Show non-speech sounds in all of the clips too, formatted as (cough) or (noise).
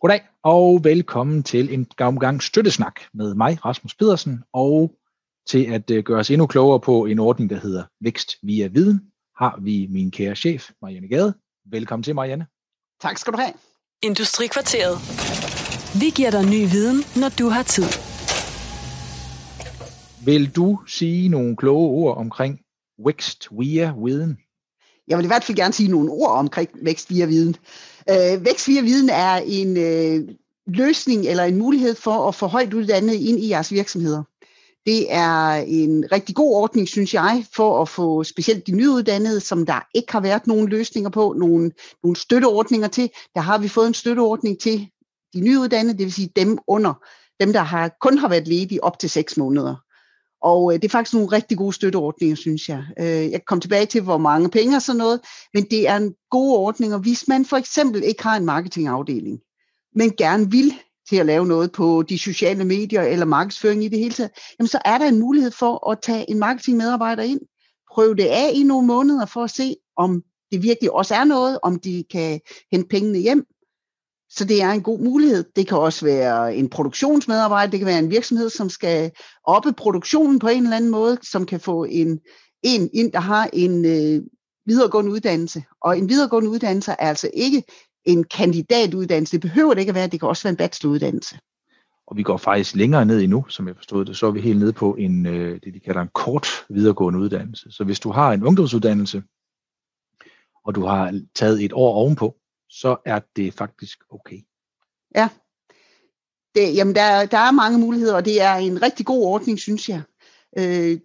Goddag og velkommen til en gang støttesnak med mig, Rasmus Pedersen, og til at øh, gøre os endnu klogere på en ordning, der hedder Vækst via Viden, har vi min kære chef, Marianne Gade. Velkommen til, Marianne. Tak skal du have. Industrikvarteret. Vi giver dig ny viden, når du har tid. Vil du sige nogle kloge ord omkring vækst via viden? Jeg vil i hvert fald gerne sige nogle ord omkring vækst via viden. Øh, vækst via viden er en øh, løsning eller en mulighed for at få højt uddannet ind i jeres virksomheder. Det er en rigtig god ordning, synes jeg, for at få specielt de nyuddannede, som der ikke har været nogen løsninger på, nogle, nogle støtteordninger til. Der har vi fået en støtteordning til de nyuddannede, det vil sige dem under, dem der har, kun har været ledige op til seks måneder. Og øh, det er faktisk nogle rigtig gode støtteordninger, synes jeg. Øh, jeg kommer tilbage til, hvor mange penge og sådan noget, men det er en god ordning, og hvis man for eksempel ikke har en marketingafdeling, men gerne vil til at lave noget på de sociale medier eller markedsføring i det hele taget, jamen så er der en mulighed for at tage en marketingmedarbejder ind, prøve det af i nogle måneder for at se, om det virkelig også er noget, om de kan hente pengene hjem, så det er en god mulighed. Det kan også være en produktionsmedarbejder, det kan være en virksomhed, som skal oppe produktionen på en eller anden måde, som kan få en, en ind, der har en øh, videregående uddannelse. Og en videregående uddannelse er altså ikke en kandidatuddannelse. Det behøver det ikke at være, det kan også være en bacheloruddannelse. Og vi går faktisk længere ned endnu, som jeg forstod det, så er vi helt nede på en, øh, det, de kalder en kort videregående uddannelse. Så hvis du har en ungdomsuddannelse, og du har taget et år ovenpå, så er det faktisk okay. Ja, det, jamen der, der er mange muligheder, og det er en rigtig god ordning, synes jeg. Øh,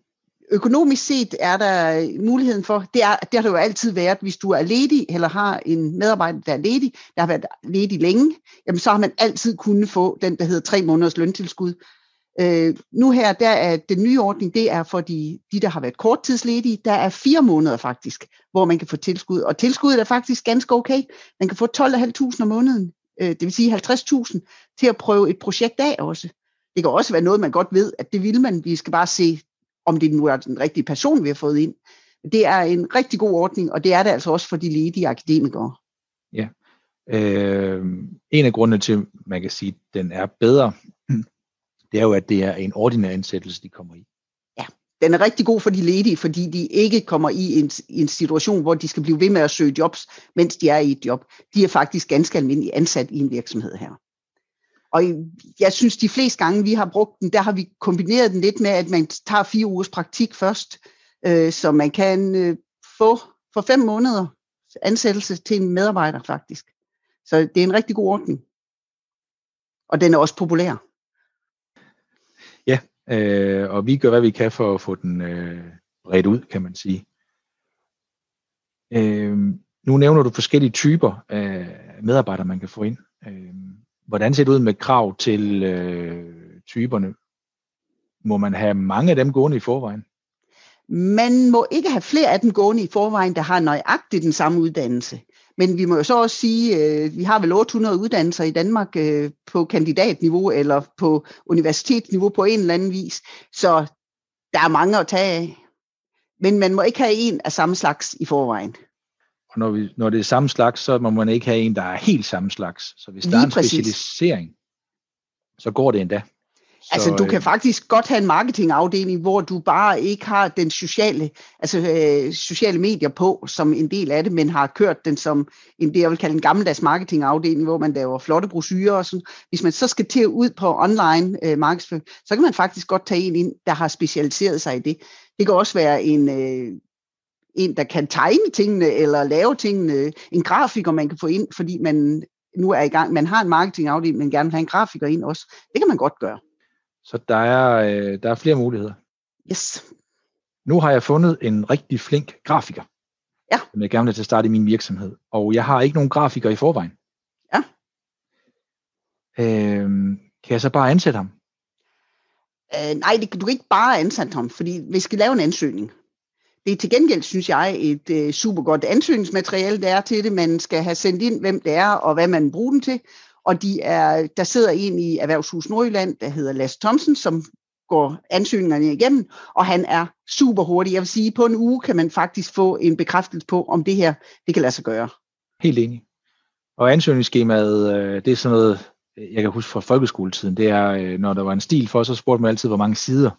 økonomisk set er der muligheden for, det, er, det har det jo altid været, hvis du er ledig, eller har en medarbejder, der er ledig, der har været ledig længe, jamen så har man altid kunnet få den, der hedder tre måneders løntilskud. Øh, nu her, der er den nye ordning, det er for de, de, der har været korttidsledige, der er fire måneder faktisk, hvor man kan få tilskud. Og tilskuddet er faktisk ganske okay. Man kan få 12.500 om måneden, øh, det vil sige 50.000, til at prøve et projekt af også. Det kan også være noget, man godt ved, at det vil man. Vi skal bare se, om det nu er den rigtige person, vi har fået ind. Det er en rigtig god ordning, og det er det altså også for de ledige akademikere. Ja. Øh, en af grundene til, man kan sige, at den er bedre, det er jo, at det er en ordinær ansættelse, de kommer i. Ja, den er rigtig god for de ledige, fordi de ikke kommer i en, en situation, hvor de skal blive ved med at søge jobs, mens de er i et job. De er faktisk ganske almindeligt ansat i en virksomhed her. Og jeg synes, de fleste gange, vi har brugt den, der har vi kombineret den lidt med, at man tager fire ugers praktik først, øh, så man kan øh, få for fem måneder ansættelse til en medarbejder faktisk. Så det er en rigtig god ordning. Og den er også populær. Øh, og vi gør, hvad vi kan for at få den øh, bredt ud, kan man sige. Øh, nu nævner du forskellige typer af medarbejdere, man kan få ind. Øh, hvordan ser det ud med krav til øh, typerne? Må man have mange af dem gående i forvejen? Man må ikke have flere af dem gående i forvejen, der har nøjagtigt den samme uddannelse. Men vi må jo så også sige, øh, vi har vel 800 uddannelser i Danmark øh, på kandidatniveau eller på universitetsniveau på en eller anden vis. Så der er mange at tage af. Men man må ikke have en af samme slags i forvejen. Og når, vi, når det er samme slags, så må man ikke have en, der er helt samme slags. Så hvis Lige der er en præcis. specialisering, så går det endda. Altså, så, du kan øh, faktisk godt have en marketingafdeling, hvor du bare ikke har den sociale, altså øh, sociale medier på som en del af det, men har kørt den som en, det jeg vil kalde en gammeldags marketingafdeling, hvor man laver flotte brochurer og sådan. Hvis man så skal til ud på online øh, markedsføring, så kan man faktisk godt tage en ind, der har specialiseret sig i det. Det kan også være en, øh, en, der kan tegne tingene, eller lave tingene, en grafiker, man kan få ind, fordi man nu er i gang, man har en marketingafdeling, men gerne vil have en grafiker ind også. Det kan man godt gøre. Så der er, øh, der er flere muligheder. Yes. Nu har jeg fundet en rigtig flink grafiker, ja. som jeg gerne vil til at starte i min virksomhed. Og jeg har ikke nogen grafiker i forvejen. Ja. Øhm, kan jeg så bare ansætte ham? Øh, nej, det, du kan ikke bare ansætte ham, fordi vi skal lave en ansøgning. Det er til gengæld, synes jeg, et øh, super godt ansøgningsmateriale, der er til det. Man skal have sendt ind, hvem det er, og hvad man bruger den til. Og de er, der sidder en i Erhvervshus Nordjylland, der hedder Lars Thomsen, som går ansøgningerne igennem, og han er super hurtig. Jeg vil sige, at på en uge kan man faktisk få en bekræftelse på, om det her det kan lade sig gøre. Helt enig. Og ansøgningsskemaet, øh, det er sådan noget, jeg kan huske fra folkeskoletiden, det er, øh, når der var en stil for, så spurgte man altid, hvor mange sider.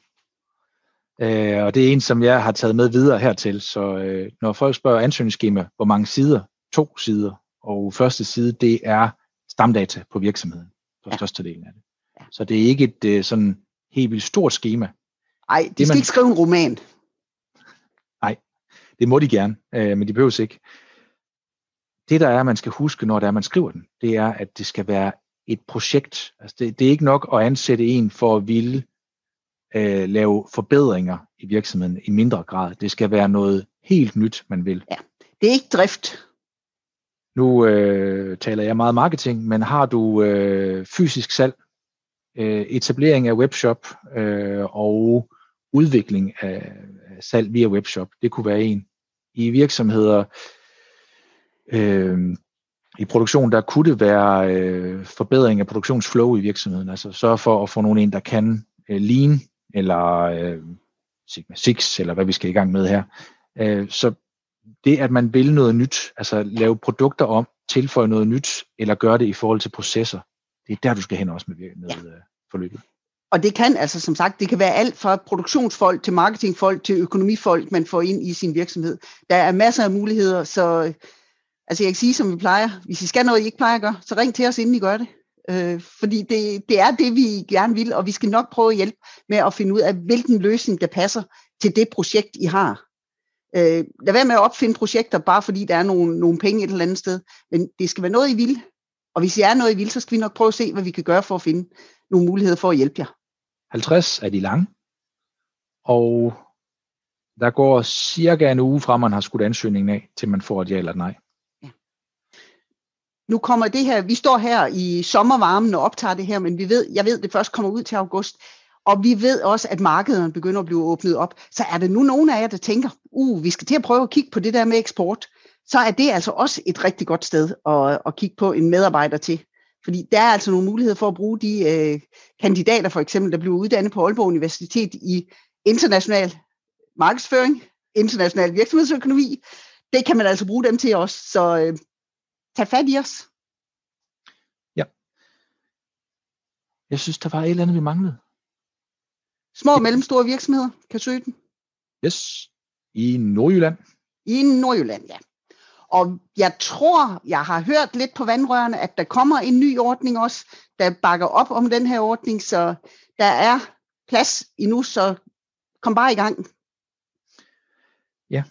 Øh, og det er en, som jeg har taget med videre hertil. Så øh, når folk spørger ansøgningsskema, hvor mange sider? To sider. Og første side, det er stamdata på virksomheden, for ja. størstedelen af det. Ja. Så det er ikke et øh, sådan helt vildt stort schema. Nej, de skal man... ikke skrive en roman. Nej, det må de gerne, øh, men de behøver ikke. Det der er, man skal huske, når det er, man skriver den, det er, at det skal være et projekt. Altså det, det er ikke nok at ansætte en for at ville øh, lave forbedringer i virksomheden i mindre grad. Det skal være noget helt nyt, man vil. Ja, det er ikke drift. Nu øh, taler jeg meget marketing, men har du øh, fysisk salg, øh, etablering af webshop øh, og udvikling af, salg via webshop, det kunne være en. I virksomheder, øh, i produktion, der kunne det være øh, forbedring af produktionsflow i virksomheden. Altså sørge for at få nogen ind, der kan øh, lean, eller øh, Sigma 6, eller hvad vi skal i gang med her. Øh, så det, at man vil noget nyt, altså lave produkter om, tilføje noget nyt, eller gøre det i forhold til processer, det er der, du skal hen også med, med øh, forløbet. Og det kan altså, som sagt, det kan være alt fra produktionsfolk til marketingfolk til økonomifolk, man får ind i sin virksomhed. Der er masser af muligheder, så altså jeg kan sige, som vi plejer, hvis I skal noget, I ikke plejer at gøre, så ring til os, inden I gør det. Øh, fordi det, det er det, vi gerne vil, og vi skal nok prøve at hjælpe med at finde ud af, hvilken løsning, der passer til det projekt, I har. Øh, lad være med at opfinde projekter, bare fordi der er nogle, nogle penge et eller andet sted. Men det skal være noget, I vil. Og hvis I er noget, I vil, så skal vi nok prøve at se, hvad vi kan gøre for at finde nogle muligheder for at hjælpe jer. 50 er de lange, og der går cirka en uge fra, man har skudt ansøgningen af, til man får et ja eller et nej. Ja. Nu kommer det her, vi står her i sommervarmen og optager det her, men vi ved, jeg ved, det først kommer ud til august, og vi ved også, at markederne begynder at blive åbnet op. Så er der nu nogen af jer, der tænker, uh, vi skal til at prøve at kigge på det der med eksport, så er det altså også et rigtig godt sted at, at kigge på en medarbejder til. Fordi der er altså nogle muligheder for at bruge de øh, kandidater, for eksempel, der bliver uddannet på Aalborg Universitet i international markedsføring, international virksomhedsøkonomi. Det kan man altså bruge dem til også, så øh, tag fat i os. Ja. Jeg synes, der var et eller andet, vi manglede. Små og mellemstore virksomheder kan søge den. Yes, i Nordjylland. I Nordjylland, ja. Og jeg tror, jeg har hørt lidt på vandrørene, at der kommer en ny ordning også, der bakker op om den her ordning, så der er plads endnu, så kom bare i gang. Ja.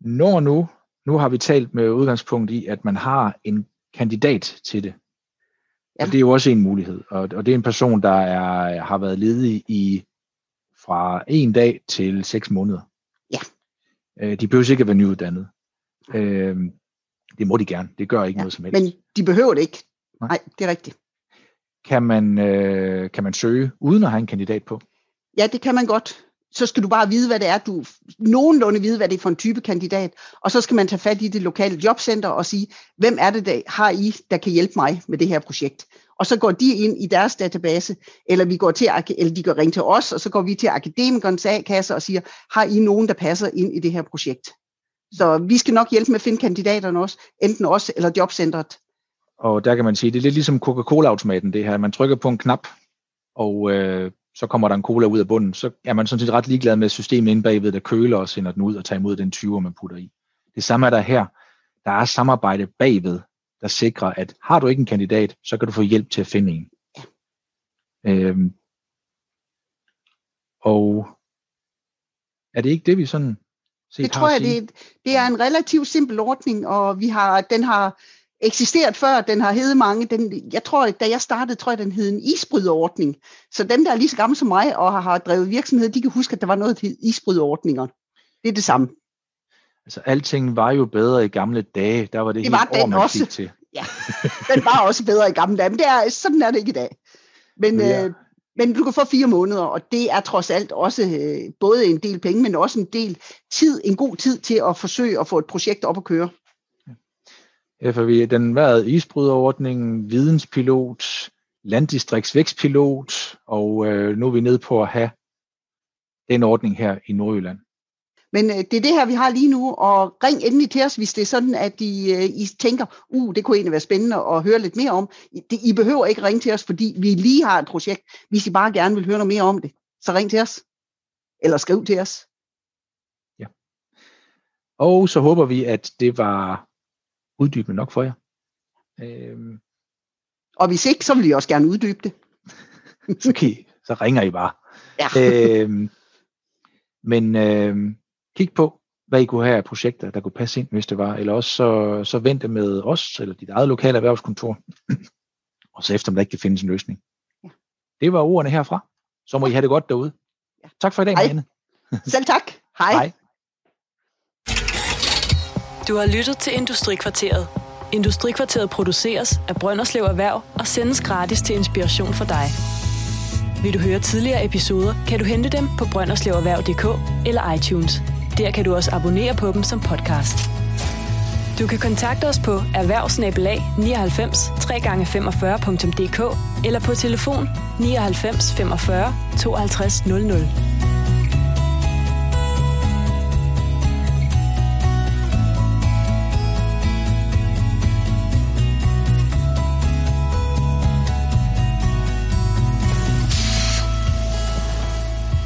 Når nu, nu har vi talt med udgangspunkt i, at man har en kandidat til det. Ja. Og det er jo også en mulighed. Og, og det er en person, der er, har været ledig i fra en dag til seks måneder. Øh, de behøver ikke at være nyuddannet. Øh, det må de gerne. Det gør ikke ja, noget som helst. Men de behøver det ikke. Nej, Nej det er rigtigt. Kan man, øh, kan man søge uden at have en kandidat på? Ja, det kan man godt. Så skal du bare vide, hvad det er. Du nogenlunde vide, hvad det er for en type kandidat. Og så skal man tage fat i det lokale jobcenter og sige, hvem er det, der har I, der kan hjælpe mig med det her projekt? Og så går de ind i deres database, eller vi går til, eller de går ringe til os, og så går vi til akademikernes A-kasse og siger, har I nogen, der passer ind i det her projekt? Så vi skal nok hjælpe med at finde kandidaterne også, enten os eller jobcentret. Og der kan man sige, det er lidt ligesom Coca-Cola-automaten det her. Man trykker på en knap, og øh, så kommer der en cola ud af bunden. Så er man sådan set ret ligeglad med systemet inde bagved, der køler og sender den ud og tager imod den 20, man putter i. Det samme er der her. Der er samarbejde bagved, der sikrer, at har du ikke en kandidat, så kan du få hjælp til at finde en. Øhm, og er det ikke det, vi sådan det tror jeg, det, det er en relativt simpel ordning, og vi har, den har eksisteret før, den har heddet mange. Den, jeg tror, da jeg startede, tror jeg, den hed en isbryderordning. Så dem, der er lige så gamle som mig og har drevet virksomhed, de kan huske, at der var noget, til isbryderordninger. Det er det samme. Altså, alting var jo bedre i gamle dage. Der var det, det var helt år, man også. til. Ja, den var også bedre i gamle dage, men det er, sådan er det ikke i dag. Men, ja. øh, men du kan få fire måneder, og det er trods alt også øh, både en del penge, men også en del tid, en god tid til at forsøge at få et projekt op at køre. Vi den været isbryderordningen, videnspilot, landdistriktsvækstpilot, og øh, nu er vi nede på at have den ordning her i Nordjylland. Men øh, det er det her, vi har lige nu, og ring endelig til os, hvis det er sådan, at I, øh, I tænker, uh, det kunne egentlig være spændende at høre lidt mere om. I, I behøver ikke ringe til os, fordi vi lige har et projekt, hvis I bare gerne vil høre noget mere om det. Så ring til os, eller skriv til os. Ja. Og så håber vi, at det var uddybende nok for jer. Øhm, Og hvis ikke, så vil vi også gerne uddybe det. (laughs) I, så ringer I bare. Ja. øhm, men øhm, kig på, hvad I kunne have af projekter, der kunne passe ind, hvis det var. Eller også så, så vente med os, eller dit eget lokale erhvervskontor. (clears throat) og så efter, om der ikke kan findes en løsning. Ja. Det var ordene herfra. Så må I have det godt derude. Ja. Tak for i dag, Hej. Marianne. Selv tak. Hej. Hej. Du har lyttet til Industrikvarteret. Industrikvarteret produceres af Brønderslev Erhverv og sendes gratis til inspiration for dig. Vil du høre tidligere episoder, kan du hente dem på brønderslevererhverv.dk eller iTunes. Der kan du også abonnere på dem som podcast. Du kan kontakte os på erhvervsnabelag 99 3x45.dk eller på telefon 99 45 52 00.